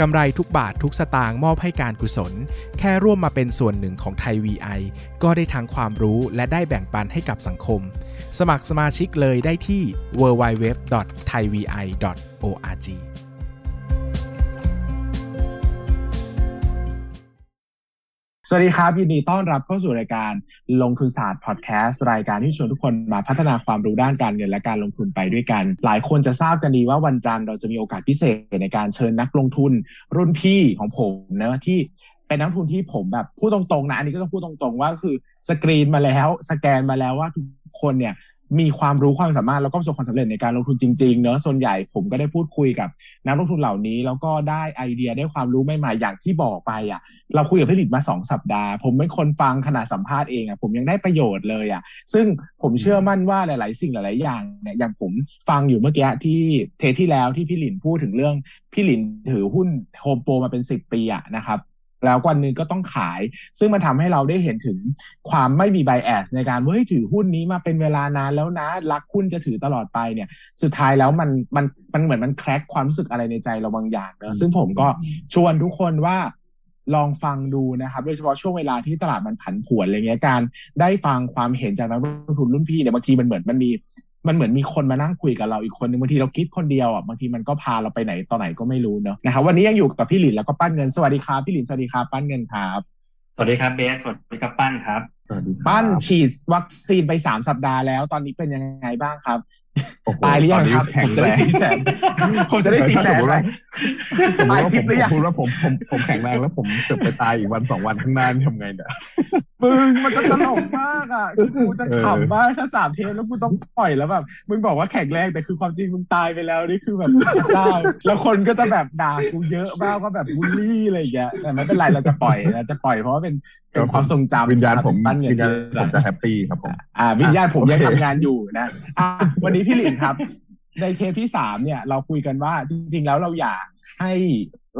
กำไรทุกบาททุกสตางค์มอบให้การกุศล แค่ร่วมมาเป็นส่วนหนึ่งของไทย VI ก็ได้ทั้งความรู้และได้แบ่งปันให้กับสังคม สมัครสมาชิกเลยได้ที่ www.thaivi.org สวัสดีครับ ยินดีต้อนรับเข้าสู่รายการลงทุนศาสตร์พอดแคสต์รายการที่ชวนทุกคนมาพัฒนาความรู้ด้านการเงินและการลงทุนไปด้วยกัน หลายคนจะทราบกันดีว่าวันจันทร์เราจะมีโอกาสพิเศษในการเชิญนักลงทุนรุ่นพี่ของผมนะที่เป็นนักลงทุนที่ผมแบบพูดตรงๆนะอันนี้ก็ต้องพูดตรงๆว่าคือสกรีนมาแล้วสแกนมาแล้วว่าทุกคนเนี่ย มีความรู้ความสามารถแล้วก็ประสบความสำเร็จในการลงทุนจริงๆเนอะส่วนใหญ่ผมก็ได้พูดคุยกับนักลงทุนเหล่านี้ แล้วก็ได้ไอเดียได้ความรู้ใหม่ๆอย่างที่บอกไปอะ เราคุยกับพี่หลิดมาสองสัปดาห์ ผมเป็นคนฟังขนาดสัมภาษณ์เองอะผมยังได้ประโยชน์เลยอะ ซึ่งผมเชื่อมั่นว่าหลาย ๆ สิ่งหลายๆอย่างเนี่ยอย่างผมฟังอยู่เมื่อกี้ที่เทที่แล้วที่พี่หลินพูดถึงเรื่องพี่หลินถือหุ้นโฮมโปรมาเป็นสิบปีอะนะครับ แล้ววันหนึงก็ต้องขาย ซึ่งมันทำให้เราได้เห็นถึงความไม่มีไบแอสในการว่าเฮ้ยถือหุ้นนี้มาเป็นเวลานานแล้วนะ รักหุ้นจะถือตลอดไปเนี่ย สุดท้ายแล้วมันมันมันเหมือนมันแคร็กความรู้สึกอะไรในใจเราบางอย่างเนอะซึ่งผมก็ชวนทุกคนว่าลองฟังดูนะครับ โดยเฉพาะช่วงเวลาที่ตลาดมันผันผวนอะไรเงี้ยการได้ฟังความเห็นจากนักลงทุนรุ่นพี่เนี่ยบางทีมันเหมือนมันมี มันเหมือนมีคนมานั่งคุยกับเราอีกคนนึงบางทีเราคิดคนเดียวอะบางทีมันก็พาเราไปไหนตอนไหนก็ไม่รู้เนอะนะครับวันนี้ยังอยู่กับพี่หลินแล้วก็ปั้นเงินสวัสดีครับพี่หลินสวัสดีครับปั้นเงินครับสวัสดีครับเบสสวัสดีครับปั้นครับปั้นฉีดวัคซีนไปสามสัปดาห์แล้ว ตอนนี้เป็นยังไงบ้างครับโอ้โห ตายหรือยังครับตอนนี้แข็ผงมจะแรได้งสี่แสนผมจะได้สี่แสนไหมสมมตายติว่าทิผพมย์หรือยังพูดว่าผมผมผมแข็งแรงแล้วผมเกิดไปตายอีกวันสองวันข้างหน้านี่ทำไงเนี่ยมึงมันจะตลกมากอะคือกูจะขำมากถ้าสามเทปแล้วกูต้องปล่อยแล้วแบบมึงบอกว่าแข็งแรงแต่คือความจริงมึงตายไปแล้วนี่คือแบบได้แล้วคนก็จะแบบด่ากูเยอะมากว่าแบบบูลลี่อะไรอย่างเงี้ยแต่ไม่เป็นไรเราจะปล่อยเราจะปล่อยเพราะว่าเป็นเป็นความทรงจำวิญญาณผมปั้นเงิวินญญาณที่ผมจะ happy ครับผมอ่าวิญญาณผมยังโอเคทำงานอยู่นะอะวันนี้พี่หลินครับ ในเทปที่สามเนี่ย เราคุยกันว่าจริง ๆ แล้วเราอยากให้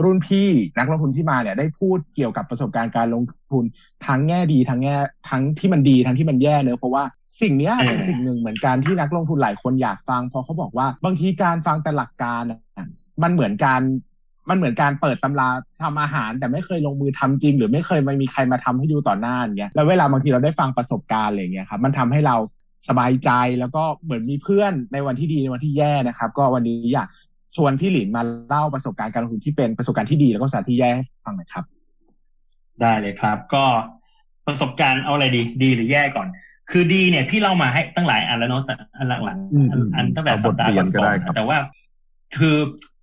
รุ่นพี่นักลงทุนที่มาเนี่ยได้พูดเกี่ยวกับประสบการณ์การลงทุนทั้งแง่ดีทั้งแง่ทั้งที่มันดีทั้งที่มันแย่เนอะเพราะว่าสิ่งเนี้ยเออเป็นสิ่งหนึ่งเหมือนกันที่นักลงทุนหลายคนอยากฟังเพราะเขาบอกว่าบางทีการฟังแต่หลักการอะมันเหมือนการมันเหมือนการเปิดตำราทำอาหาร แต่ไม่เคยลงมือทำจริง หรือไม่เคยไม่มีใครมาทำให้ดูต่อหน้าอย่างเงี้ยแล้วเวลาบางทีเราได้ฟังประสบการณ์อะไรอย่างเงี้ยครับมันทำให้เรา สบายใจแล้วก็เหมือนมีเพื่อนในวันที่ดีในวันที่แย่นะครับ ก็วันนี้อยากชวนพี่หลินมาเล่าประสบการณ์การลงทุนที่เป็นประสบการณ์ที่ดีแล้วก็ประสบการณ์ที่แย่ให้ฟังหน่อยครับ ได้เลยครับ ก็ประสบการณ์เอาอะไรดี ดีหรือแย่ก่อน คือดีเนี่ยพี่เล่ามาให้ตั้งหลายอันแล้วเนาะแต่อันหลังอืมๆอันอันตั้งแต่เอาบสัทปดาห์เรียนก็ก่ได้อนครับๆแต่ว่าคือ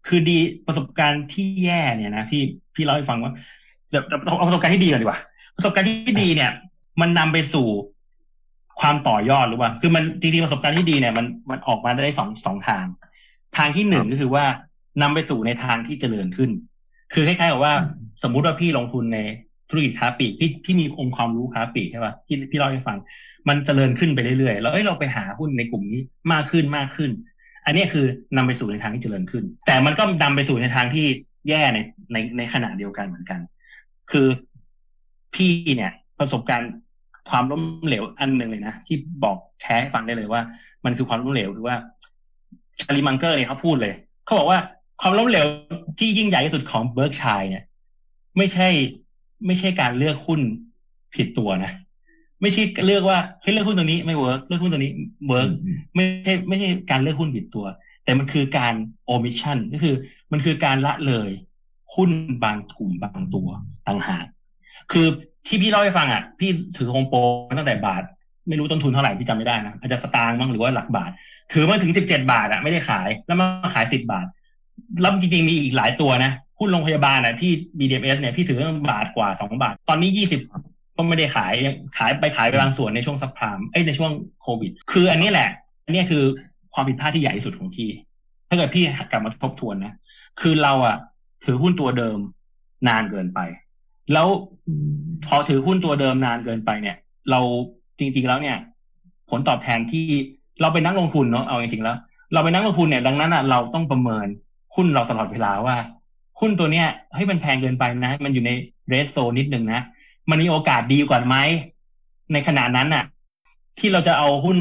คือดีประสบการณ์ที่แย่เนี่ยนะพี่พี่เล่าให้ฟังว่าเดี๋ยวเอาเอาประสบการณ์ที่ดีก่อนดีกว่า ประสบการณ์ที่ดีเนี่ย มันนำไปสู่ ความต่อยอดหรือว่า คือมันจริงๆประสบการณ์ที่ดีเนี่ยมันมันออกมาได้สองสองทาง ทางที่หนึ่งก็คือว่านำไปสู่ในทางที่เจริญขึ้น คือคล้ายๆกับว่าสมมุติว่าพี่ลงทุนในธุรกิจค้าปลีกพี่พี่มีองค์ความรู้ค้าปลีกใช่ป่ะที่พี่เล่าให้ฟัง มันเจริญขึ้นไปเรื่อยๆแล้วเอ้ยเราไปหาหุ้นในกลุ่มนี้มากขึ้นมากขึ้น อันเนี้ยคือนำไปสู่ในทางที่เจริญขึ้น แต่มันก็นำไปสู่ในทางที่แย่ในในในขณะเดียวกันเหมือนกัน คือพี่เนี่ยประสบการณ์ ความล้มเหลวอันหนึ่งเลยนะที่บอกแชร์ให้ฟังได้เลยว่า มันคือความล้มเหลวคือว่าชาร์ลีมังเกอร์เนี่ยเขาพูดเลยเขาบอกว่าความล้มเหลวที่ยิ่งใหญ่ที่สุดของ Berkshire เนี่ย ไม่ใช่ ไม่ใช่การเลือกหุ้นผิดตัวนะไม่ใช่เลือกว่าเฮ้ยเลือกหุ้นตัวนี้ไม่ work เลือกหุ้นตัวนี้ work ไม่ใช่ไม่ใช่การเลือกหุ้นผิดตัว แต่มันคือการ omission ก็คือ มันคือการละเลยหุ้นบางกลุ่มบางตัวต่างหากคือ ที่พี่เล่าให้ฟังอะ พี่ถือโฮมโปรตั้งแต่บาท ไม่รู้ต้นทุนเท่าไหร่พี่จำไม่ได้นะอาจจะสตางค์บ้างหรือว่าหลักบาท ถือมาถึงสิบเจ็ดบาทอะไม่ได้ขายแล้วมาขายสิบบาทแล้วจริงๆมีอีกหลายตัวนะหุ้นโรงพยาบาลอะพี่ BDMs เนี่ยพี่ถือตั้งบาทกว่าสองบาท ตอนนี้ยี่สิบก็ไม่ได้ขายยังขายไปขายไปบางส่วนในช่วงซับพรามเอ้ยในช่วงโควิด คืออันนี้แหละ อันนี้คือความผิดพลาดที่ใหญ่สุดของพี่ ถ้าเกิดพี่กลับมาทบทวนนะ คือเราอะถือหุ้นตัวเดิมนานเกินไป แล้วอืมพอถือหุ้นตัวเดิมนานเกินไปเนี่ย เราจริง ๆแล้วเนี่ย ผลตอบแทนที่เราเป็นนักลงทุนเนาะเอาจริงๆแล้ว เราเป็นนักลงทุนเนี่ยดังนั้นอะเราต้องประเมินหุ้นเราตลอดเวลาว่า หุ้นตัวเนี้ยเฮ้ยมันแพงเกินไปนะ มันอยู่ในเรสโซนนิดนึงนะมันมีโอกาสดีกว่าไหมในขณะนั้นน่ะ ที่เราจะเอาหุ้น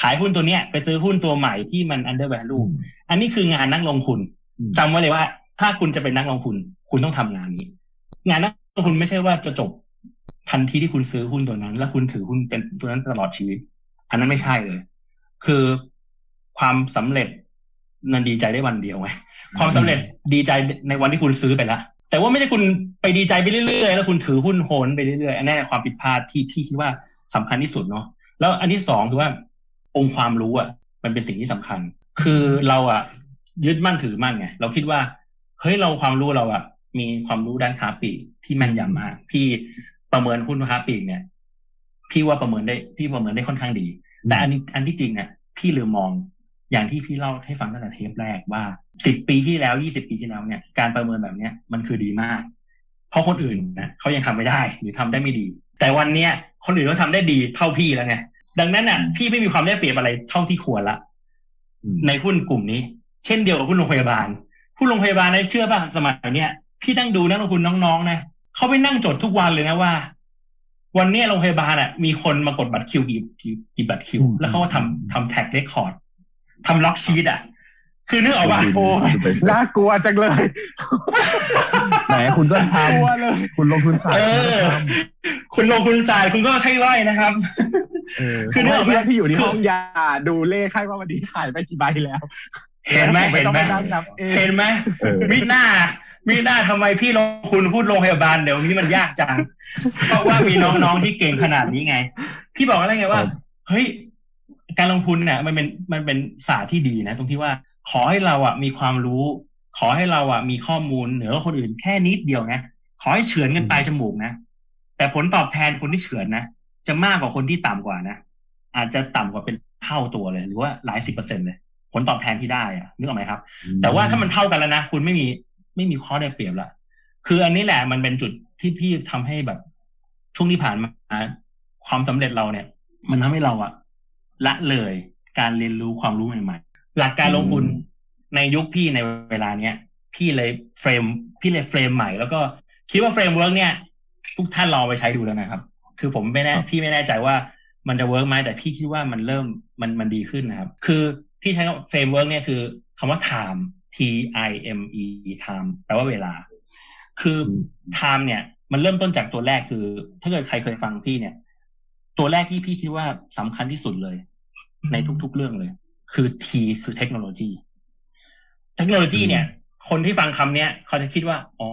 ขายหุ้นตัวเนี้ย ไปซื้อหุ้นตัวใหม่ที่มัน under value อันนี้คืองานนักลงทุนอืมจำไว้เลยว่า ถ้าคุณจะเป็นนักลงทุน คุณต้องทำงานนี้ งานนัก ลงทุนไม่ใช่ว่าจะจบทันทีที่คุณซื้อหุ้นตัวนั้น แล้วคุณถือหุ้นเป็นตัวนั้นตลอดชีวิต อันนั้นไม่ใช่เลย คือความสำเร็จนั้นดีใจได้วันเดียวไงความสำเร็จดีใจในวันที่คุณซื้อไปแล้วแต่ว่าไม่ใช่คุณไปดีใจไปเรื่อยๆ แล้วคุณถือหุ้นโหนไปเรื่อยๆอันนี้ความผิดพลาดที่พี่คิดว่าสำคัญที่สุดเนาะแล้วอันที่สองคือว่าองค์ความรู้อะ มันเป็นสิ่งที่สำคัญ คือเราอะยึดมั่นถือมั่นไงเราคิดว่าเฮ้ยเราความรู้เราอะ มีความรู้ด้านค้าปลีกที่แม่นยำมากพี่ประเมินหุ้นค้าปลีกเนี่ย พี่ว่าประเมินได้พี่ประเมินได้ค่อนข้างดี แต่อันนี้อันที่จริงเนี่ยพี่ลืมมองอย่างที่พี่เล่าให้ฟังตั้งแต่เทปแรกว่าสิบปีที่แล้วยี่สิบปีที่แล้วเนี่ยการประเมินแบบเนี้ยมันคือดีมาก เพราะคนอื่นนะเขายังทำไม่ได้หรือทำได้ไม่ดี แต่วันเนี้ยคนอื่นก็ทำได้ดีเท่าพี่แล้วไงดังนั้นน่ะพี่ไม่มีความได้เปรียบอะไรเท่าที่ควรละอืมในหุ้นกลุ่มนี้ เช่นเดียวกับหุ้นโรงพยาบาลหุ้นโรงพยาบาลนะเชื่อป่ะสมัยเนี้ย พี่นั่งดูนักลงทุนน้องๆนะเขาไปนั่งจดทุกวันเลยนะว่า วันเนี้ยโรงพยาบาลอะ มีคนมากดบัตรคิวกี่กี่กี่บัตรคิว แล้วเขาก็ทำทำแท็กเรคคอร์ดทำล็อกชีตอะ คือนึกออกป่ะโอ้ยน่ากลัวจังเลยไหนคุณก็ทกลัวเลยำคุณลงทุนสายเออคุณลงทุนสายคุณก็ใช่ไร่นะครับเออคือนึกออกไหมเพื่อนที่อยู่ที่ห้องยาดูเลขให้ว่าวันนี้ขายไปกี่ใบแล้ว เห็นไหมผเห็นต้องไหมปนั่งนับเองเห็นไหมเออมิหน้า มิหน้าทำไมพี่ลงทุนพูดโรงพยาบาลเดี๋ยวนี้มันยากจัง เพราะว่ามีน้องๆที่เก่งขนาดนี้ไง พี่บอกอะไรไงว่า เฮ้ย การลงทุนเนี่ยมันเป็นมันเป็นศาสตร์ที่ดีนะ ตรงที่ว่าขอให้เราอะมีความรู้ ขอให้เราอะมีข้อมูลเหนือกว่าคนอื่นแค่นิดเดียวนะขอให้เฉือนกันปลายจมูกนะแต่ผลตอบแทนคนที่เฉือนนะจะมากกว่าคนที่ต่ำกว่านะอาจจะต่ำกว่าเป็นเท่าตัวเลย หรือว่าหลายสิบเปอร์เซ็นต์เลย ผลตอบแทนที่ได้อะนึกออกไหมครับ แต่ว่าถ้ามันเท่ากันแล้วนะ คุณไม่มี ไม่มีข้อได้เปรียบละคืออันนี้แหละมันเป็นจุดที่พี่ทำให้แบบ ช่วงที่ผ่านมาความสำเร็จเราเนี่ย มันทำให้เราอะละเลยการเรียนรู้ความรู้ใหม่ๆหลักการลงทุนในยุคพี่ในเวลาเนี้ยพี่เลย frame พี่เลย frame ใหม่แล้วก็คิดว่า framework เนี่ย ทุกท่านลองไปใช้ดูแล้วนะครับ คือผมไม่แน่พี่ไม่แน่ใจว่ามันจะ work ไหมแต่พี่คิดว่ามันเริ่มมันมันดีขึ้นนะครับ คือพี่ใช้ framework เนี่ยคือคำว่า time T I M E time แปลว่าเวลา คือ time เนี่ย มันเริ่มต้นจากตัวแรกคือ ถ้าเกิดใครเคยฟังพี่เนี่ย ตัวแรกที่พี่คิดว่าสำคัญที่สุดเลย ในทุกๆเรื่องเลย คือ T คือเทคโนโลยีเทคโนโลยีเนี่ย คนที่ฟังคำเนี้ย เขาจะคิดว่า อ๋อ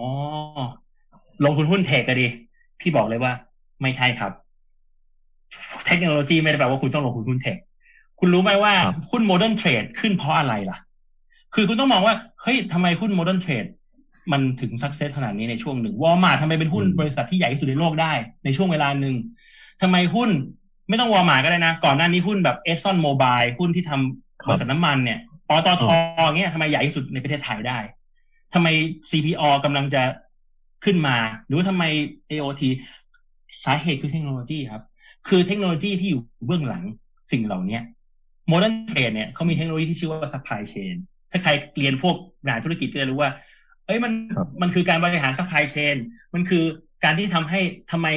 ลงทุนหุ้น tech ก็ดี พี่บอกเลยว่าไม่ใช่ครับ เทคโนโลยีไม่ได้แปลว่าคุณต้องลงทุนหุ้น tech คุณรู้ไหมว่าครับหุ้น modern trade ขึ้นเพราะอะไรล่ะ คือคุณต้องมองว่า เฮ้ยทำไมหุ้น modern trade มันถึง success ขนาดนี้ในช่วงหนึ่งวอลมาทำไมเป็นหุ้นอืมบริษัทที่ใหญ่ที่สุดในโลกได้ในช่วงเวลาหนึ่งทำไมหุ้นไม่ต้องวอลมาก็ได้นะ ก่อนหน้านี้หุ้นแบบเอ o n นโมบายหุ้นที่ทำบริษัทน้ำมันเนี่ยปตทเงี้ยทำไมใหญ่ที่สุดในประเทศไทยได้ทำไม CPALL กำลังจะขึ้นมา หรือว่าทำไม AOT สาเหตุคือเทคโนโลยีครับ คือเทคโนโลยีที่อยู่เบื้องหลังสิ่งเหล่าเนี้modern trade เนี่ยเขามีเทคโนโลยีที่ชื่อว่า supply chain ถ้าใครเรียนพวกบริหารธุรกิจก็จะรู้ว่า เอ้ยมันครับมันคือการบริหาร supply chain มันคือการที่ทำให้ทำไม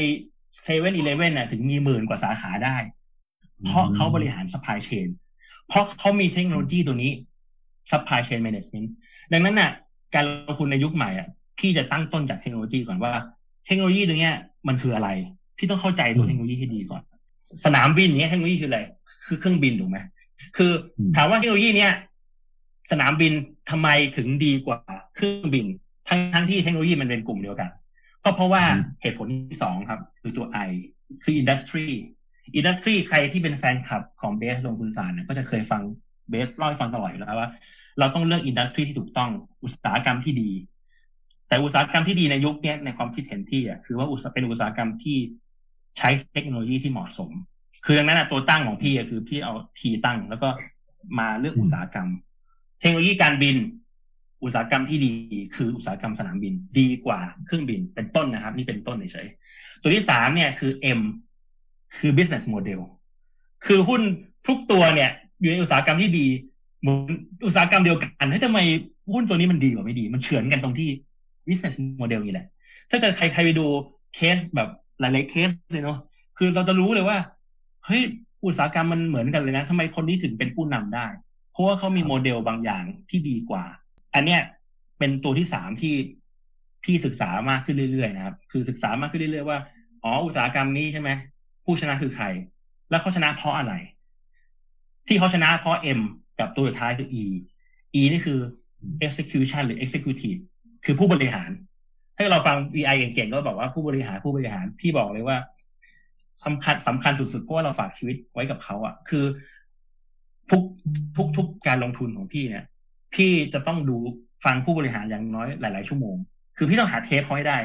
เซเว่นอีเลฟเว่นน่ะถึงมีหมื่นกว่าสาขาได้ เพราะเขาบริหาร supply chain เพราะเขามีเทคโนโลยีตัวนี้ supply chain management ดังนั้นน่ะ การลงทุนในยุคใหม่อะพี่จะตั้งต้นจากเทคโนโลยีก่อนว่า เทคโนโลยีตัวเนี้ย มันคืออะไร พี่ต้องเข้าใจตัวเทคโนโลยีให้ดีก่อน สนามบินเนี้ยเทคโนโลยีคืออะไร คือเครื่องบินถูกไหมคืออมถามว่าเทคโนโลยีเนี้ย สนามบินทำไมถึงดีกว่าเครื่องบิน ทั้งทั้งที่เทคโนโลยีมันเป็นกลุ่มเดียวกัน ก็เพราะว่าเหตุผลที่สองครับ คือตัว I คือ industry industry ใครที่เป็นแฟนคลับของเบสลงทุนศาสตร์เนี่ยก็จะเคยฟังเบสเล่าให้ฟังตลอดอยู่แล้วว่า เราต้องเลือกอินดัสทรีที่ถูกต้องอุตสาหกรรมที่ดี แต่อุตสาหกรรมที่ดีในยุคเนี้ยในความคิดเห็นพี่อะคือว่าอุตสาหเป็นอุตสาหกรรมที่ใช้เทคโนโลยีที่เหมาะสม คือดังนั้นอะตัวตั้งของพี่อะคือพี่เอาทีตั้งแล้วก็มาเลือกอุตสาหกรรมเทคโนโลยีการบิน อุตสาหกรรมที่ดีคืออุตสาหกรรมสนามบินดีกว่าเครื่องบินเป็นต้นนะครับ นี่เป็นต้นเฉยๆตัวที่สามเนี่ยคือ M คือ business model คือหุ้นทุกตัวเนี่ย อยู่ในอุตสาหกรรมที่ดีเหมือนอุตสาหกรรมเดียวกันให้ทำไมหุ้นตัวนี้มันดีกว่าไม่ดี มันเฉือนกันตรงที่ business model นี่แหละ ถ้าเกิดใครใครไปดูเคสแบบหลายๆเคสเลยเนาะคือเราจะรู้เลยว่าเฮ้ยอุตสาหกรรมมันเหมือนกันเลยนะทำไมคนนี้ถึงเป็นผู้นำได้ เพราะว่าเขามีโมเดลบางอย่างที่ดีกว่า อันเนี้ยเป็นตัวที่สามที่พี่ศึกษามากขึ้นเรื่อยๆนะครับ คือศึกษามากขึ้นเรื่อยๆว่าอ๋ออุตสาหกรรมนี้ใช่ไหมผู้ชนะคือใคร แล้วเขาชนะเพราะอะไร ที่เขาชนะเพราะ M กับตัวสุดท้ายคือ E E นี่คือ execution หรือ executive คือผู้บริหาร ถ้าเราฟัง VI เก่งๆก็บอกว่าผู้บริหารผู้บริหารพี่บอกเลยว่าสำคัญสำคัญสุดๆเพราะว่าเราฝากชีวิตไว้กับเขาอะ่ะคือ ทุกทุกทุกการลงทุนของพี่เนี่ย พี่จะต้องดูฟังผู้บริหารอย่างน้อยหลาย ๆ ชั่วโมง คือพี่ต้องหาเทปเขาให้ได้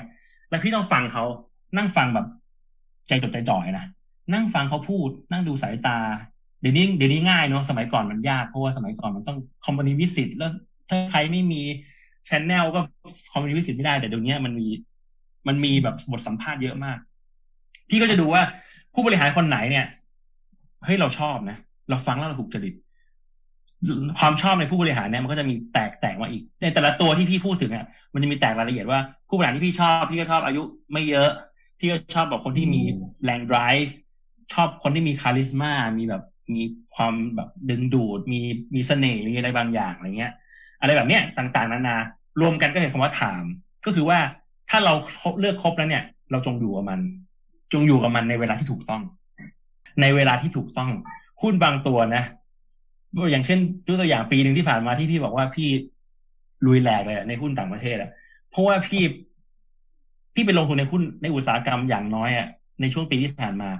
แล้วพี่ต้องฟังเขานั่งฟังแบบ ใจจดใจจ่อยนะนั่งฟังเขาพูด นั่งดูสายตาเดี๋ยวนี้เดี๋ยวนี้ง่ายเนาะสมัยก่อนมันยากเพราะว่าสมัยก่อนมันต้องคอมพานีวิสิตแล้วถ้าใครไม่มีชแนลก็คอมพานีวิสิตไม่ได้ แต่เดี๋ยวนี้มันมีมันมีแบบบทสัมภาษณ์เยอะมาก พี่ก็จะดูว่าผู้บริหารคนไหนเนี่ยเฮ้ยเราชอบนะ เราฟังแล้วเราถูกจริตความชอบในผู้บริหารเนี่ยมันก็จะมีแตกแตกมาอีก ในแต่ละตัวที่พี่พูดถึงอะมันจะมีแตกรายละเอียดว่าผู้บริหารที่พี่ชอบ พี่ก็ชอบอายุไม่เยอะ พี่ก็ชอบแบบคนที่มีแรง drive ชอบคนที่มีคาลิสมามีแบบมีความแบบดึงดูด มีมีเสน่ห์มีอะไรบางอย่างอะไรเงี้ย อะไรแบบเนี้ยต่างๆนานารวมกันก็เห็นคำว่าถาม ก็คือว่าถ้าเราเลือกครบแล้วเนี่ย เราจงอยู่กับมัน จงอยู่กับมันในเวลาที่ถูกต้อง ในเวลาที่ถูกต้อง หุ้นบางตัวนะอย่างเช่นยกตัวอย่างปีหนึ่งที่ผ่านมาที่พี่บอกว่าพี่ลุยแหลกเลยในหุ้นต่างประเทศอะเพราะว่าพี่พี่ไปลงทุนในหุ้นในอุตสาหกรรมอย่างน้อยอะในช่วงปีที่ผ่านมา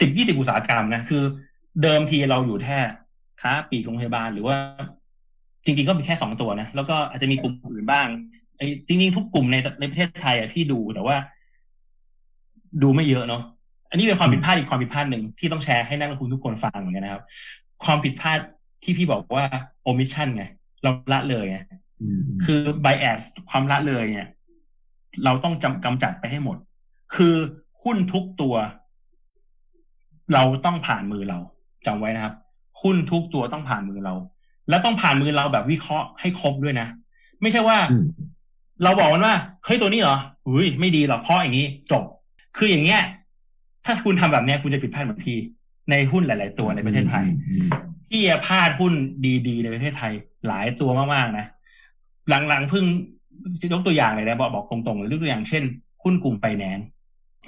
สิบยี่สิบอุตสาหกรรมนะคือ เดิมทีเราอยู่แค่ค้าปีกโรงพยาบาลหรือว่า จริง ๆ ก็มีแค่สองตัวนะแล้วก็อาจจะมีกลุ่มอื่นบ้างไอ้จริงๆทุกกลุ่มในในประเทศไทยอะพี่ดูแต่ว่า ดูไม่เยอะเนาะ อันนี้เป็นความผิดพลาดอีกความผิดพลาดหนึ่งที่ต้องแชร์ให้นักลงทุนทุกคนฟังเหมือนกันนะครับ ความผิดพลาดที่พี่บอกว่า omission ไงเราละเลยไงคือ bias ความละเลยเนี่ย เราต้องจำกำจัดไปให้หมด คือหุ้นทุกตัว เราต้องผ่านมือเราจำไว้นะครับ หุ้นทุกตัวต้องผ่านมือเรา แล้วต้องผ่านมือเราแบบวิเคราะห์ให้ครบด้วยนะ ไม่ใช่ว่า เราบอกมันว่าเฮ้ยตัวนี้เหรออุ้ยไม่ดีหรอกเพราะอย่างนี้จบ คืออย่างเงี้ย ถ้าคุณทำแบบเนี้ยคุณจะผิดพลาดเหมือนพี่ ในหุ้นหลาย ๆ ตัวในประเทศไทยพี่พลาดหุ้นดี ๆ ในประเทศไทย หลายตัวมาก ๆ นะ หลัง ๆ เพิ่งยกตัวอย่างเลยนะบอกบอกตรงๆเลยยกตัวอย่างเช่น หุ้นกลุ่มไฟแนนซ์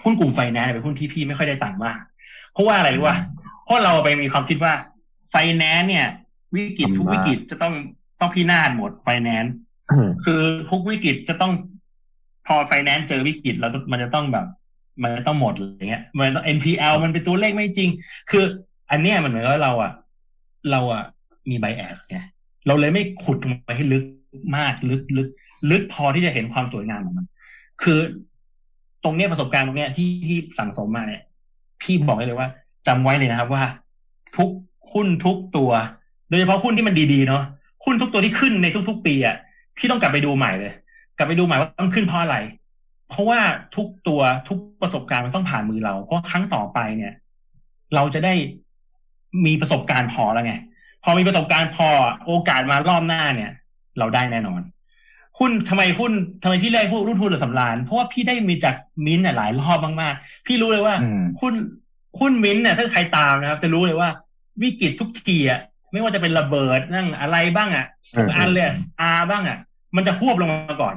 หุ้นกลุ่มไฟแนนซ์เป็นหุ้นที่พี่ไม่ค่อยได้ตังค์มากเพราะว่าอะไรรู้ป่ะเพราะเราไปมีความคิดว่าไฟแนนซ์เนี่ย วิกฤตทุกวิกฤตจะต้องต้องพินาศหมดไฟแนนซ์คือทุกวิกฤตจะต้องพอไฟแนนซ์เจอวิกฤตแล้วมันจะต้องแบบ มันต้องหมดอะไรเงี้ย มันต้อง NPL มันเป็นตัวเลขไม่จริง คือ อันเนี้ยมันเหมือนว่าเราอะ เราอะมี bias ไงเราเลยไม่ขุดลงไปให้ลึกมากลึกลึกลึกพอที่จะเห็นความสวยงามของมัน คือตรงเนี้ยประสบการณ์ตรงเนี้ยที่ที่สั่งสมมาเนี่ยพี่บอกได้เลยว่าจำไว้เลยนะครับว่า ทุกหุ้นทุกตัว โดยเฉพาะหุ้นที่มันดีๆเนาะหุ้นทุกตัวที่ขึ้นในทุก ๆ ปีอะพี่ต้องกลับไปดูใหม่เลย กลับไปดูใหม่ว่ามันขึ้นเพราะอะไร เพราะว่าทุกตัวทุกประสบการณ์มันต้องผ่านมือเรา เพราะครั้งต่อไปเนี่ย เราจะได้มีประสบการณ์พอแล้วไง พอมีประสบการณ์พอโอกาสมารอบหน้าเนี่ย เราได้แน่นอน หุ้นทำไมหุ้นทำไมพี่เลือกพวกรุ่นทุนหรือสำราญเพราะว่าพี่ได้มีจากมิ้นท์หลายรอบมากๆ พี่รู้เลยว่าหุ้นหุ้นมิ้นท์เนี่ยถ้าใครตามนะครับ จะรู้เลยว่า วิกฤตทุกทีอะไม่ว่าจะเป็นระเบิดนั่งอะไรบ้างอะอันเลยอาบ้างอะ มันจะควบลงมาก่อน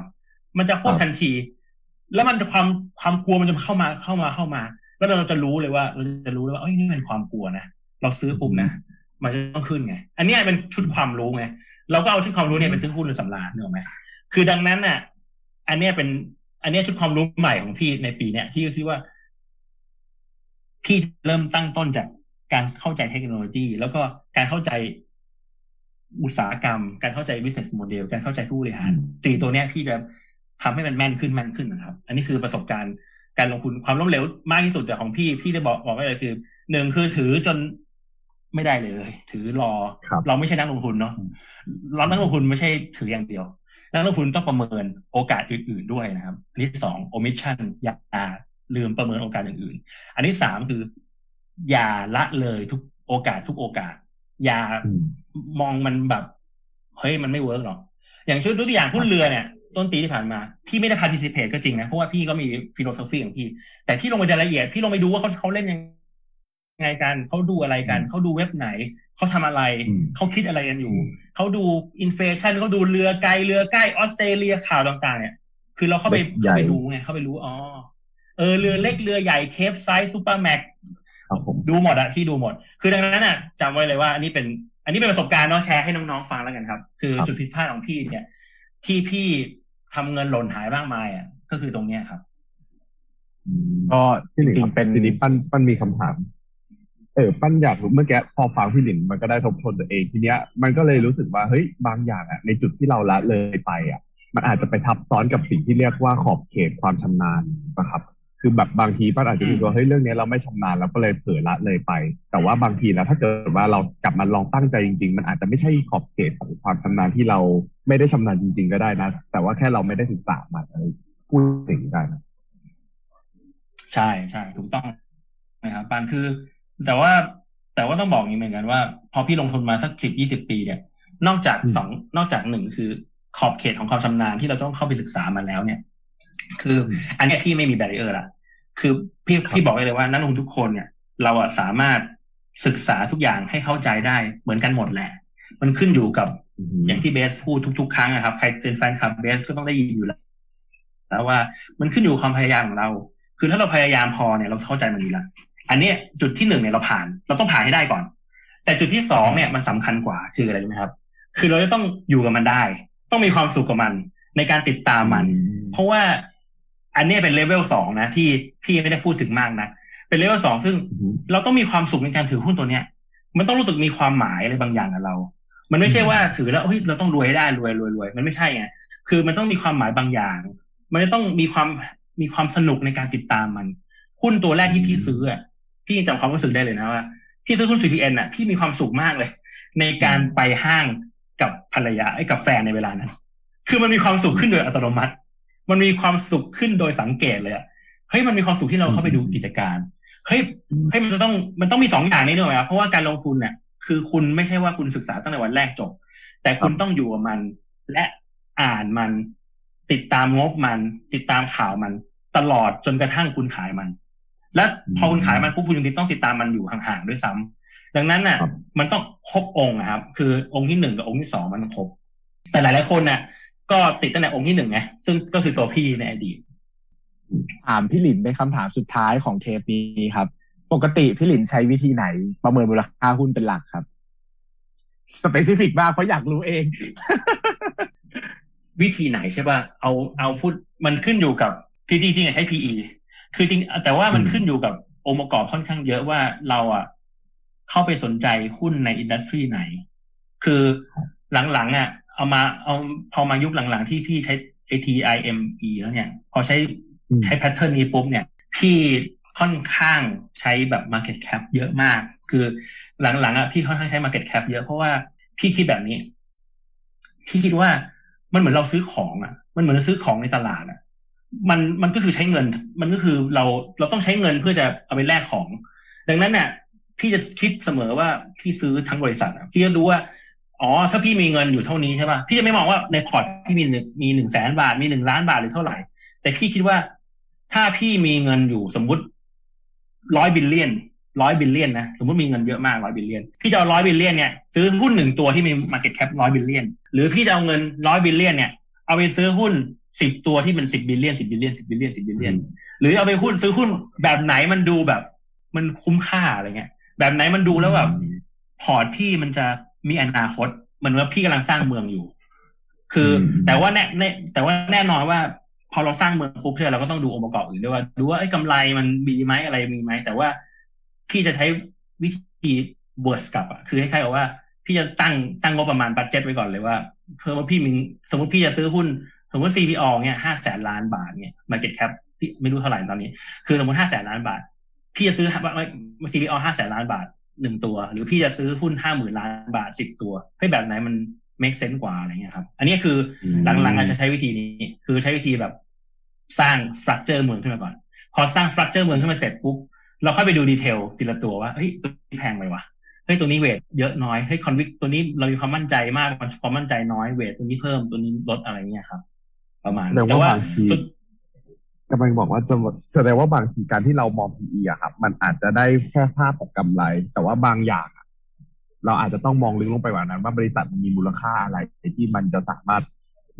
มันจะควบทันที แล้วมันจะความความกลัวมันจะเข้ามาเข้ามาเข้ามา แล้วเราจะรู้เลยว่าเราจะรู้เลยว่าเอ้ยนี่เป็นความกลัวนะเราซื้อปุ๊บนะมันจะต้องขึ้นไง อันนี้เป็นชุดความรู้ไงเราก็เอาชุดความรู้เนี่ยไปซื้อหุ้นหรือสำราญเนอะไหมคือดังนั้นน่ะ อันนี้เป็น อันนี้ชุดความรู้ใหม่ของพี่ในปีเนี้ยที่คิดว่า พี่เริ่มตั้งต้นจากการเข้าใจเทคโนโลยี แล้วก็การเข้าใจอุตสาหกรรม การเข้าใจ business model การเข้าใจผู้บริหารสี่ตัวเนี้ยพี่จะ ทำให้มันแม่นขึ้นแม่นขึ้นนะครับ อันนี้คือประสบการณ์การลงทุนความล้มเหลวมากที่สุดแต่ของพี่พี่จะบอกบอกไว้เลยคือหนึ่งคือถือจนไม่ได้เลย ถือรอเราไม่ใช่นักลงทุนเนาะเรานักลงทุนไม่ใช่ถืออย่างเดียว นักลงทุนต้องประเมินโอกาสอื่น ๆด้วยนะครับอันที่สอง omission อย่าลืมประเมินโอกาสอื่น ๆ อันที่สามคือ อย่าละเลยทุกโอกาสทุกโอกาส อย่าอืมมองมันแบบเฮ้ยมันไม่ work หรอกอย่างเช่นตัวอย่างหุ้นเรือเนี่ย ต้นปีที่ผ่านมา พี่ไม่ได้ participate ก็จริงนะ เพราะว่าพี่ก็มี philosophy ของพี่ แต่พี่ลงไปรายละเอียด พี่ลงไปดูว่าเขาเขาเล่นยังไงกันเขาดูอะไรกัน เขาดูเว็บไหน เขาทำอะไรอืมเขาคิดอะไรกันอยู่ เขาดู inflation เขาดูเรือไกลเรือใกล้ออสเตรเลียข่าวต่าง ๆ เนี่ย คือเราเข้าไปเล็กใหญ่เข้าไปดูไงเข้าไปรู้อ๋อเออเรือเล็กเรือใหญ่ Capesize Supramax ครับผมดูหมดอะพี่ดูหมด คือดังนั้นอะจำไว้เลยว่าอันนี้เป็น อันนี้เป็นประสบการณ์เนาะแชร์ให้น้องๆฟังแล้วกันครับ คือจุดผิดพลาดของพี่เนี่ย ที่พี่ ทำเงินหล่นหายมากมายอะก็คือตรงเนี้ยครับอืมก็จพี่หลินริงคบๆเป็นทีนี้ปั้นปั้นมีคำถาม เออ ปั้นอยากรู้เมื่อกี้พอฟังพี่หลินมันก็ได้ทบทวนตัวเองทีเนี้ย มันก็เลยรู้สึกว่าเฮ้ยบางอย่างอะในจุดที่เราละเลยไปอะ มันอาจจะไปทับซ้อนกับสิ่งที่เรียกว่าขอบเขตความชำนาญนะครับ คือแบบบางทีปั้นอาจจะรู้สึกว่าเฮ้ยเรื่องเนี้ยเราไม่ชำนาญแล้วก็เลยเผลอละเลยไป แต่ว่าบางทีนะถ้าเกิดว่าเรากลับมาลองตั้งใจจริง ๆ มันอาจจะไม่ใช่ขอบเขตของความชำนาญที่เราไม่ได้ชำนาญจริง ๆ ก็ได้นะ แต่ว่าแค่เราไม่ได้ศึกษามันอะไรพูดถึงได้นะใช่ใช่ถูกต้องนะครับปานคือ แต่ว่าแต่ว่าต้องบอกอย่างนี้เหมือนกันว่า พอพี่ลงทุนมาสักสิบยี่สิบปีเนี่ย นอกจากอืมสองนอกจากหนึ่งคือขอบเขตของความชำนาญที่เราต้องเข้าไปศึกษามันแล้วเนี่ย คือ อันเนี้ยพี่ไม่มีแบรเออร์ละคือพี่พี่บอกได้เลยว่านักลงทุนทุกคนเนี่ย เราอะสามารถศึกษาทุกอย่างให้เข้าใจได้เหมือนกันหมดแหละ มันขึ้นอยู่กับอย่างที่เบสพูดทุก ๆ ครั้งนะครับใครเป็นแฟนคลับเบสก็ต้องได้ยินอยู่แล้วแล้วว่ามันขึ้นอยู่กับความพยายามของเรา คือถ้าเราพยายามพอเนี่ยเราเข้าใจมันอยู่แล้วอันเนี้ยจุดที่หนึ่งเนี่ยเราผ่าน เราต้องผ่านให้ได้ก่อน แต่จุดที่สองเนี่ยมันสำคัญกว่าคืออะไรรู้ไหมครับ คือเราจะต้องอยู่กับมันได้ ต้องมีความสุขกับมัน ในการติดตามมัน เพราะว่า อันเนี้ยเป็นเลเวลสองนะที่พี่ไม่ได้พูดถึงมากนะเป็นเลเวลสองซึ่งอืมเราต้องมีความสุขในการถือหุ้นตัวเนี้ย มันต้องรู้สึกมีความหมายอะไรบางอย่างกับเรา มันไม่ใช่ว่าถือแล้วเฮ้ยเราต้องรวยให้ได้รวยรวยรวยมันไม่ใช่ไงคือมันต้องมีความหมายบางอย่าง มันจะต้องมีความมีความสนุกในการติดตามมัน หุ้นตัวแรกที่พี่ซื้ออะพี่ยังจำความรู้สึกได้เลยนะว่าพี่ซื้อหุ้น CPN อะพี่มีความสุขมากเลย ในการไปห้างกับภรรยาไอ้กับแฟนในเวลานั้น คือมันมีความสุขขึ้นโดยอัตโนมัติ มันมีความสุขขึ้นโดยสังเกตเลยอะเฮ้ยมันมีความสุขที่เราเข้าไปดูกิจการเฮ้ยเฮ้ยมันจะต้องมันต้องมีสองอย่างนี้ด้วยครับเพราะว่าการลงทุนเนี่ยคือคุณไม่ใช่ว่าคุณศึกษาตั้งแต่วันแรกจบ แต่คุณต้องอยู่กับมัน และอ่านมัน ติดตามงบมัน ติดตามข่าวมัน ตลอดจนกระทั่งคุณขายมัน และพอคุณขายมันปุ๊บคุณยังต้องติดตามมันอยู่ห่างๆด้วยซ้ำดังนั้นน่ะครับมันต้องครบองค์นะครับ คือองค์ที่หนึ่งกับองค์ที่สองมันต้องครบแต่หลายๆคนน่ะ ก็ติดตั้งแต่องค์ที่หนึ่งไงซึ่งก็คือตัวพี่ในอดีตถามพี่หลินเป็นคำถามสุดท้ายของเทปนี้ครับ ปกติพี่หลินใช้วิธีไหน ประเมินมูลค่าหุ้นเป็นหลักครับ specific มากเพราะอยากรู้เอง วิธีไหนใช่ป่ะเอาเอาพูดมันขึ้นอยู่กับคือจริงๆอะใช้ PE คือจริง แต่ว่ามันอืมขึ้นอยู่กับองค์ประกอบค่อนข้างเยอะว่าเราอะเข้าไปสนใจหุ้นใน industry ไหน คือหลังๆอะ เอามาเอาพอมายุคหลังๆ ที่พี่ใช้ ATIME แล้วเนี่ย พอใช้อืมใช้แพทเทิร์นนี้ปุ๊บเนี่ย พี่ค่อนข้างใช้แบบ Market Cap เยอะมาก คือหลังๆอะพี่ค่อนข้างใช้ Market Cap เยอะเพราะว่าพี่คิดแบบนี้ พี่คิดว่ามันเหมือนเราซื้อของอะ มันเหมือนเราซื้อของในตลาดอะ มันมันก็คือใช้เงิน มันก็คือเราเราต้องใช้เงินเพื่อจะเอาไปแลกของ ดังนั้นเนี่ยพี่จะคิดเสมอว่าพี่ซื้อทั้งบริษัทอะพี่จะดูว่า อ๋อ ถ้าพี่มีเงินอยู่เท่านี้ใช่ป่ะพี่จะไม่มองว่าในพอร์ตพี่มีหนึ่งมีหนึ่งแสนบาทมีหนึ่งล้านบาทหรือเท่าไหร่ แต่พี่คิดว่าถ้าพี่มีเงินอยู่สมมุติร้อย billion ร้อย billion นะสมมติมีเงินเยอะมากร้อย billion พี่จะเอาร้อย billion เนี่ยซื้อหุ้นหนึ่งตัวที่มี market cap ร้อย billion หรือพี่จะเอาเงินร้อย billion เนี่ยเอาไปซื้อหุ้นสิบตัวที่เป็นสิบ billion สิบ billion สิบ billion สิบ billion หรือเอาไปหุ้นซื้อหุ้นแบบไหนมันดูแบบ มันคุ้มค่าอะไรเงี้ยแบบไหนมันดูแล้วแบบพอร์ตพี่มันจะ มีอนาคตเหมือนว่าพี่กำลังสร้างเมืองอยู่ คืออมแต่ว่าแน่แน่ แต่ว่าแน่นอนว่า พอเราสร้างเมืองปุ๊บใช่ไหมเราก็ต้องดูองค์ประกอบอื่นด้วยว่าดูว่าไอ้ยกำไรมันมีไหมอะไรมีไหมแต่ว่าพี่จะใช้วิธีเวิร์สกับอะคือคล้ายๆกับว่า พี่จะตั้งตั้งงบประมาณ budget ไว้ก่อนเลยว่าเพื่อว่าพี่มีสมมติพี่จะซื้อหุ้นสมมติ CPO เนี่ยห้าแสนล้านบาทเนี่ย market cap พี่ไม่รู้เท่าไหร่ตอนนี้ คือสมมติห้าแสนล้านบาท พี่จะซื้อ CPO ห้าแสนล้านบาท หนึ่งตัว หรือพี่จะซื้อหุ้นห้าหมื่นล้านบาทสิบตัวเฮ้ยแบบไหนมัน make sense กว่าอะไรเงี้ยครับ อันนี้คือหลังๆอาจจะใช้วิธีนี้ คือใช้วิธีแบบสร้าง structure เมืองขึ้นมาก่อน พอสร้าง structure เมืองขึ้นมาเสร็จปุ๊บเราค่อยไปดูดีเทลทีละตัวว่าเฮ้ยตัวนี้แพงไปวะเฮ้ยตัวนี้เวทเยอะน้อยเฮ้ยคอนวิกตัวนี้เรามีความมั่นใจมากความมั่นใจน้อยเวทตัวนี้เพิ่มตัวนี้ลดอะไรเงี้ยครับ ประมาณแต่ว่าบางทีสุด กำลังบอกว่าจะแสดงว่าบางทีการที่เรามอง PE อะครับ มันอาจจะได้แค่ภาพของกำไร แต่ว่าบางอย่างอะเราอาจจะต้องมองลึกลงไปกว่านั้น ว่าบริษัทมันมีมูลค่าอะไรที่มันจะสามารถ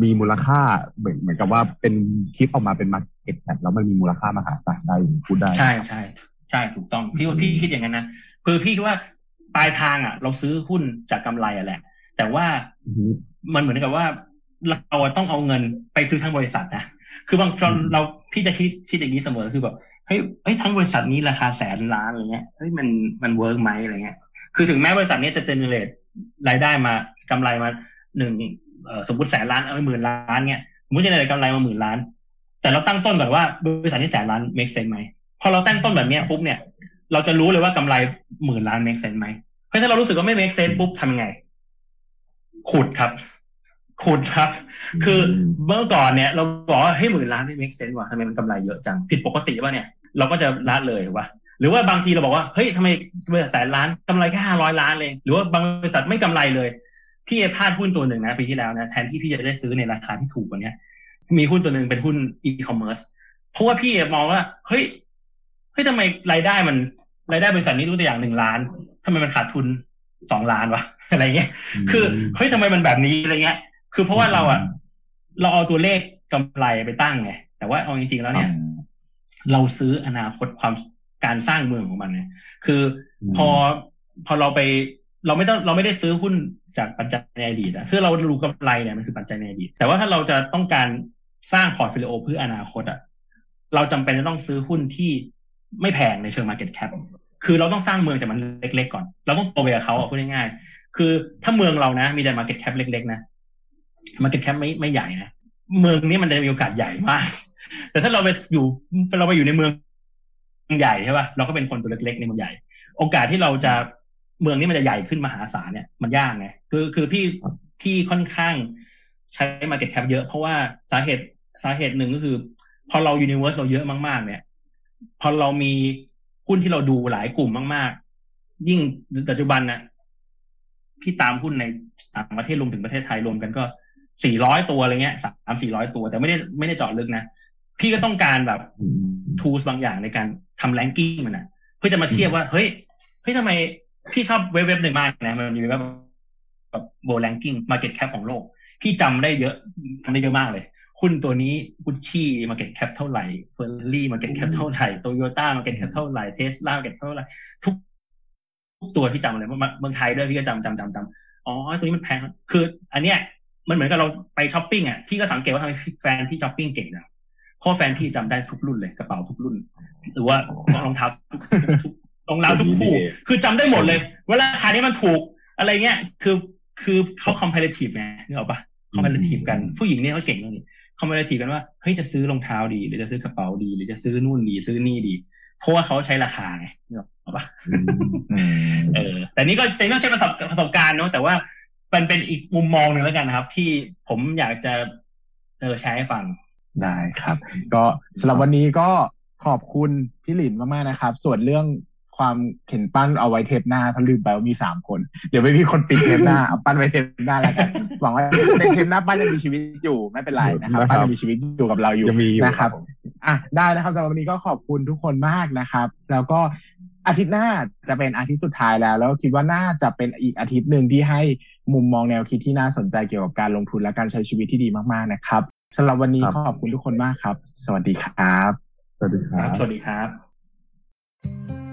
มีมูลค่าเหมือนเหมือนกับว่าเป็นคิดออกมาเป็นมาเก็ตแคปแล้วมันมีมูลค่ามหาศาลได้อย่างที่พูดได้ ใช่ใช่ใช่ถูกต้องพี่ว่าพี่คิดอย่างนั้นนะคือพี่คิดว่าปลายทางอะ เราซื้อหุ้นจากกำไรอะแหละ แต่ว่าอือฮึมันเหมือนกับว่าเราอะต้องเอาเงินไปซื้อทั้งบริษัทนะ คือบางตอนอืมเราพี่จะคิดคิดอย่างนี้เสมอคือแบบเฮ้ยเฮ้ยทั้งบริษัทนี้ราคาแสนล้านอะไรเงี้ยเฮ้ยมันมัน work ไหมอะไรเงี้ย คือถึงแม้บริษัทนี้จะ generate รายได้มากำไรมาหนึ่งเอ่อสมมติแสนล้านเอาไปหมื่นล้านเงี้ยสมมติ generate กำไรมาหมื่นล้าน แต่เราตั้งต้นก่อนว่าบริษัทนี้แสนล้าน make sense ไหมพอเราตั้งต้นแบบเนี้ยปุ๊บเนี่ยเราจะรู้เลยว่ากำไรหมื่นล้าน make sense ไหมเพราะถ้าเรารู้สึกว่าไม่ make sense ปุ๊บทำยังไง ขุดครับ ขุดครับ คือเมื่อก่อนเนี่ย เราบอกว่าให้ยหมื่นล้านไม่ make sense ว่ะทำไมมันกำไรเยอะจัง ผิดปกติป่ะเนี่ย เราก็จะละเลยถูกป่ะหรือว่าบางทีเราบอกว่าเฮ้ยทำไมบริษัทแสนล้านกำไรแค่ห้าร้อยล้านเลย หรือว่าบางบริษัทไม่กำไรเลยพี่พลาดหุ้นตัวหนึ่งนะปีที่แล้วนะแทนที่พี่จะได้ซื้อในราคาที่ถูกกว่าเนี้ยมีหุ้นตัวหนึ่งเป็นหุ้นอีคอมเมิร์ซเพราะว่าพี่มองว่าเฮ้ยเฮ้ยทำไมรายได้มันรายได้บริษัทนี้รู้ตัวอย่างหนึ่งล้านทำไมมันขาดทุนสองล้านวะอะไรเงี้ย คือเฮ้ยทำไมมันแบบนี้อะไรเงี้ย คือเพราะว่าเราอะเราเอาตัวเลขกำไรไปตั้งไงแต่ว่าเอาจริงๆแล้วเนี่ย เราซื้ออนาคตความการสร้างเมืองของมันเนี่ย คือพอพอเราไป เราไม่ต้องเราไม่ได้ซื้อหุ้นจากปัจจัยในอดีตนะคือเราดูกำไรเนี่ยมันคือปัจจัยในอดีต แต่ว่าถ้าเราจะต้องการสร้าง portfolio เพื่ออนาคตอะเราจำเป็นจะต้องซื้อหุ้นที่ไม่แพงในเชิง Market Cap คือเราต้องสร้างเมืองจากมันเล็กๆก่อน เราต้องโตไปกับเขาอะพูดง่ายๆคือถ้าเมืองเรานะ มีแต่ Market Cap เล็กๆนะ Market Cap ไม่ไม่ใหญ่นะเมืองนี้มันจะมีโอกาสใหญ่มาก แต่ถ้าเราไปอยู่เราไปอยู่ในเมืองใหญ่ใช่ป่ะเราก็เป็นคนตัวเล็กๆในเมืองใหญ่ โอกาสที่เราจะเมืองนี้มันจะใหญ่ขึ้นมหาศาลเนี่ยมันยากไงคือคือพี่พี่ค่อนข้างใช้ Market Cap เยอะ เพราะว่าสาเหตุสาเหตุหนึ่งก็คือ พอเรา Universe เราเยอะมากๆ เนี่ย พอเรามีหุ้นที่เราดูหลายกลุ่มมาก ๆ ยิ่งปัจจุบันน่ะพี่ตามหุ้นในต่างประเทศรวมถึงประเทศไทยรวมกันก็ สี่ร้อยตัวอะไรเงี้ยสามสี่ร้อยตัว แต่ไม่ได้ไม่ได้เจาะลึกนะ พี่ก็ต้องการแบบอืม tools บางอย่างในการทำ ranking มันนะเพื่อจะมาเทียบว่าเฮ้ยเฮ้ยทำไมพี่ชอบเว็บเว็บหนึ่งมากนะมันมีเว็บแบบ world ranking market cap ของโลก พี่จำได้เยอะจำได้เยอะมากเลยหุ้นตัวนี้ Gucci market cap เท่าไหร่ Ferrari market cap เท่าไหร่ Toyota market cap เท่าไหร่ Tesla market cap เท่าไหร่ทุกทุกตัวพี่จำเลยเมืองเมืองไทยด้วยพี่ก็จำจำจำจำอ๋อตัวนี้มันแพงคือ อันเนี้ย มันเหมือนกับเราไปช้อปปิ้งอะพี่ก็สังเกตว่าทำไมแฟนพี่ช้อปปิ้งเก่งนะเพราะแฟนพี่จำได้ทุกรุ่นเลยกระเป๋าทุกรุ่น หรือว่ารองเท้าทุกทุกรองเท้าทุกคู่ คือจำได้หมดเลยว่าราคานี้มันถูกอะไรเงี้ยคือคือเขา comparative ไงนึกออกปะ comparative กันผู้หญิงเนี่ยเขาเก่งเรื่องนี้ comparative กันว่าเฮ้ยจะซื้อรองเท้าดี หรือจะซื้อกระเป๋าดี หรือจะซื้อนู่นดี ซื้อนี่ดี เพราะว่าเขาใช้ราคาไงนึกออกปะเออ แต่นี่ก็แต่นี่ต้องใช้ประสบประสบการณ์เนอะแต่ว่า มันเป็นอีกมุมมองหนึ่งแล้วกันนะครับ ที่ผมอยากจะเออแชร์ให้ฟังได้ครับ ก็สำหรับวันนี้ก็ขอบคุณพี่หลินมากๆนะครับ ส่วนเรื่องความเข็นปั้นเอาไว้เทปหน้าเพราะลืมไปว่ามีสามคน เดี๋ยวไม่มีคนปิดเทปหน้าเอาปั้นไว้เทปหน้าแล้วกันหวังว่าในเทปหน้าปั้นยังมีชีวิตอยู่ไม่เป็นไรนะครับนะครับปั้นยังมีชีวิตอยู่กับเราอยู่ยังมีอยู่นะครับผมอะได้นะครับสำหรับวันนี้ก็ขอบคุณทุกคนมากนะครับ แล้วก็ อาทิตย์หน้าจะเป็นอาทิตย์สุดท้ายแล้ว แล้วคิดว่าน่าจะเป็นอีกอาทิตย์หนึ่งที่ให้มุมมองแนวคิดที่น่าสนใจเกี่ยวกับการลงทุนและการใช้ชีวิตที่ดีมากๆนะครับสำหรับวันนี้ครับขอบคุณทุกคนมากครับ สวัสดีครับ สวัสดีคครัรับบสวัสดีครับ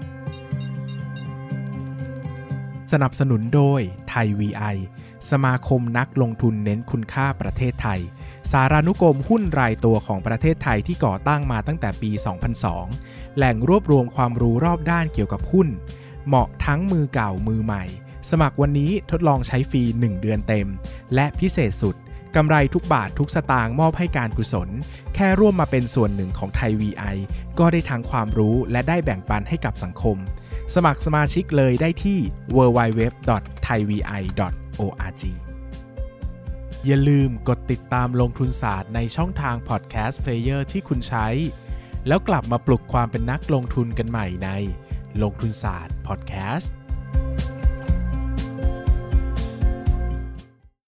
สนับสนุนโดยไทย VI สมาคมนักลงทุนเน้นคุณค่าประเทศไทย สารานุกรมหุ้นรายตัวของประเทศไทยที่ก่อตั้งมาตั้งแต่ปี 2002 แหล่งรวบรวมความรู้รอบด้านเกี่ยวกับหุ้น เหมาะทั้งมือเก่ามือใหม่ สมัครวันนี้ทดลองใช้ฟรี 1 เดือนเต็ม และพิเศษสุดกำไรทุกบาททุกสตางค์มอบให้การกุศล แค่ร่วมมาเป็นส่วนหนึ่งของไทย VI ก็ได้ทั้งความรู้และได้แบ่งปันให้กับสังคม สมัครสมาชิกเลยได้ที่ www.thaivi.org อย่าลืมกดติดตามลงทุนศาสตร์ในช่องทาง podcast player ที่คุณใช้ แล้วกลับมาปลุกความเป็นนักลงทุนกันใหม่ในลงทุนศาสตร์พอดแคสต์